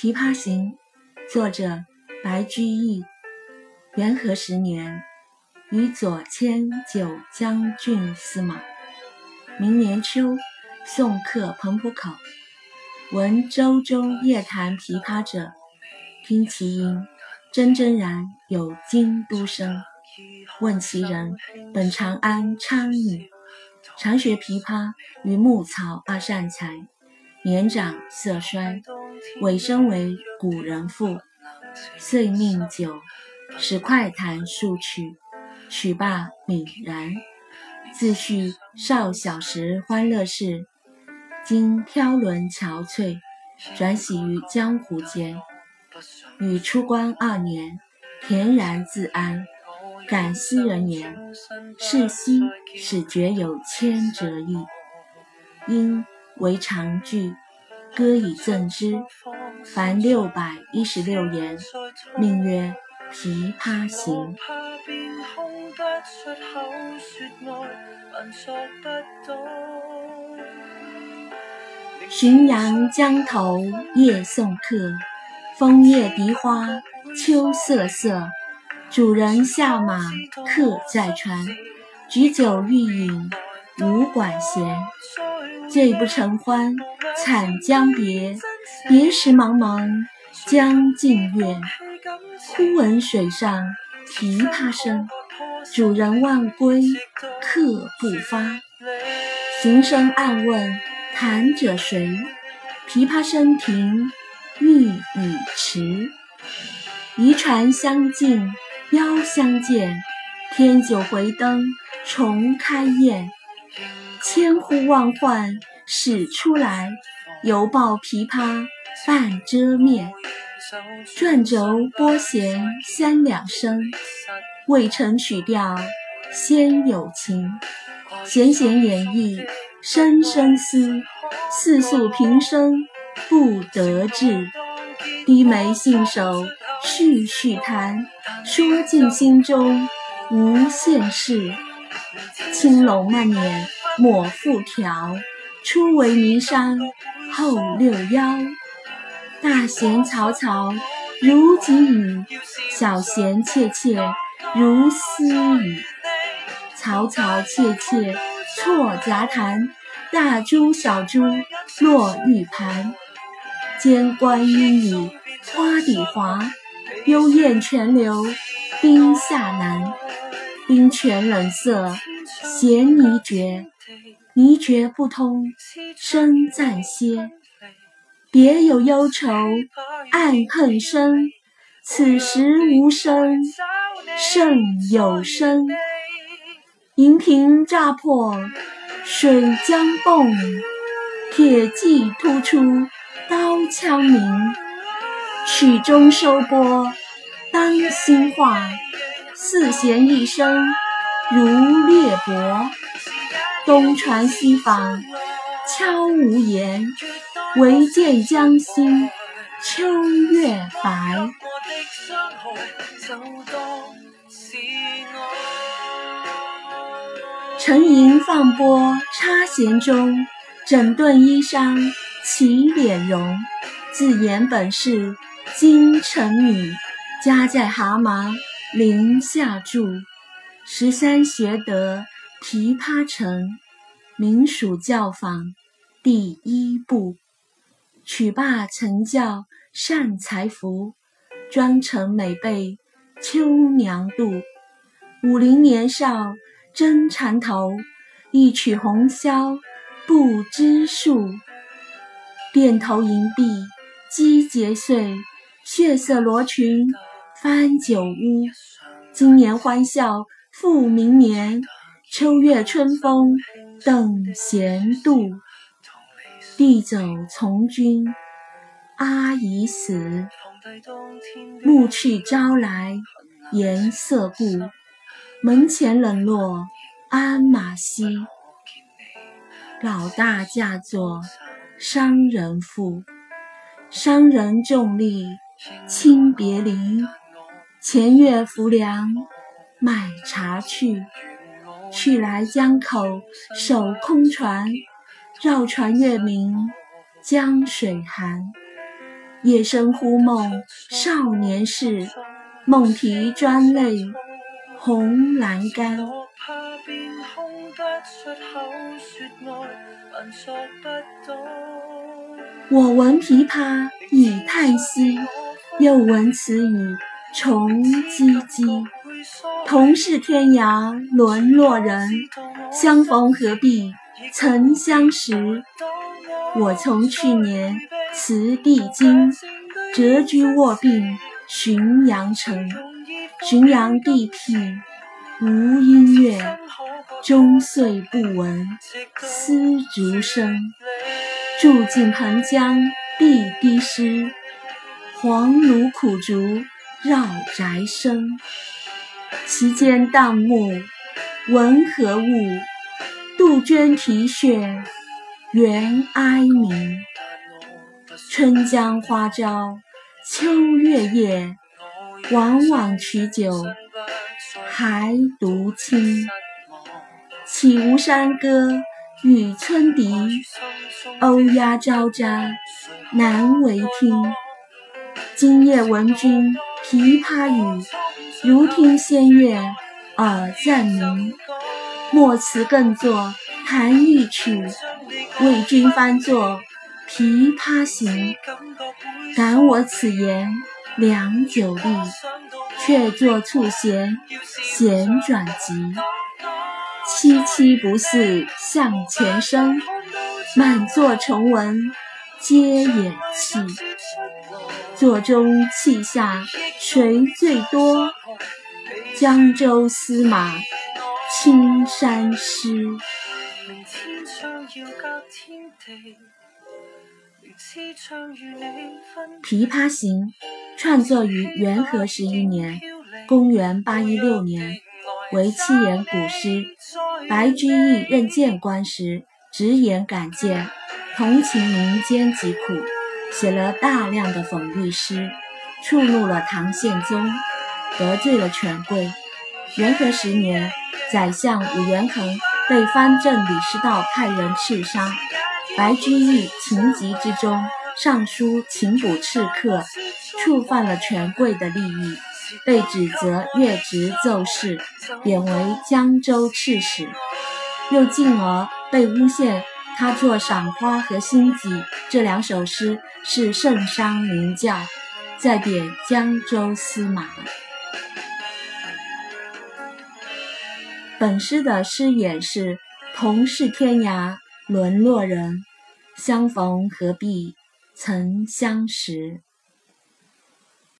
琵琶行》，作者白居易。元和十年，与左迁九江郡司马。明年秋，送客彭浦口，闻舟中夜弹琵琶者，听其音，铮铮然有京都声。问其人，本长安昌女，常学琵琶与牧草二善才。年长色衰，尾生为古人妇。遂命酒，使快弹数曲。曲罢泯然。自叙少小时欢乐事，今飘沦憔悴，转徙于江湖间。与出关二年，恬然自安。感昔人言，是夕始觉有千折意。因为长句，歌以赠之，凡六百一十六言，名曰《琵琶行》。浔阳江头夜送客，枫叶荻花秋瑟瑟。主人下马客在船，举酒欲饮无管弦。醉不成欢惨将别，别时茫茫江浸月。忽闻水上琵琶声，主人忘归客不发。行声暗问弹者谁？琵琶声停欲语迟。移船相近。邀相见，添酒回灯重开宴。千呼万唤始出来，犹抱琵琶半遮面。转轴拨弦三两声，未成曲调先有情。弦弦掩抑声声思，似诉平生不得志。低眉信手续续弹。说尽心中无限事，青龙慢捻抹复调。初为霓裳后六幺，大弦嘈嘈如急雨，小弦切切如私语。嘈嘈切切错杂弹，大珠小珠落玉盘。间关莺语花底滑。幽咽泉流冰下难，冰泉冷涩弦泥绝，泥绝不通声暂歇。别有忧愁暗恨生，此时无声胜有声。银瓶乍破水浆迸，铁骑突出刀枪鸣。曲终收拨当心画，四弦一声如裂帛。东传西访悄无言，唯见江心秋月白。沉吟放拨插弦中，整顿衣裳起敛容。自言本是。京城女，家在蛤蟆陵下住。十三学得琵琶成，名属教坊第一部。曲罢曾教善才服，妆成每被秋娘妒。五陵年少争缠头，一曲红绡不知数。钿头银篦击节碎。血色罗裙翻酒污，今年欢笑复明年。秋月春风等闲度，弟走从军，阿姨死。暮去朝来颜色故，门前冷落鞍马稀。老大嫁作商人妇，商人重利。轻别离，前月浮梁买茶去，去来江口守空船，绕船月明江水寒。夜深忽梦少年事，梦啼专泪红阑干。我闻琵琶已叹息，又闻此语重唧唧。同是天涯沦落人，相逢何必曾相识。我从去年辞帝京，谪居卧病浔阳城。浔阳地僻无音乐，终岁不闻丝竹声。住近彭江碧堤湿，黄芦苦竹绕宅生。其间旦暮闻何物？杜鹃啼血猿哀鸣。春江花朝秋月夜，往往取酒还独倾。岂无山歌与村笛？欧鸦招展难为听。今夜闻君琵琶语，如听仙乐耳暂明。莫辞更作弹一曲，为君翻作《琵琶行》。感我此言良久立，却作促弦弦转急。凄凄不似向前声。满座重闻皆掩泣，座中泣下谁最多？江州司马青衫湿。《琵琶行》创作于元和十一年（公元816年），为七言古诗。白居易任谏官时。直言感谏，同情民间疾苦，写了大量的讽喻诗，触怒了唐宪宗，得罪了权贵。元和十年，宰相武元衡被藩镇李师道派人刺杀，白居易情急之中上书请捕刺客，触犯了权贵的利益，被指责越职奏事，贬为江州刺史，又进而。被诬陷，他作《赏花》和《心急》这两首诗是圣商名教，再贬江州司马。本诗的诗眼是“同是天涯沦落人，相逢何必曾相识”。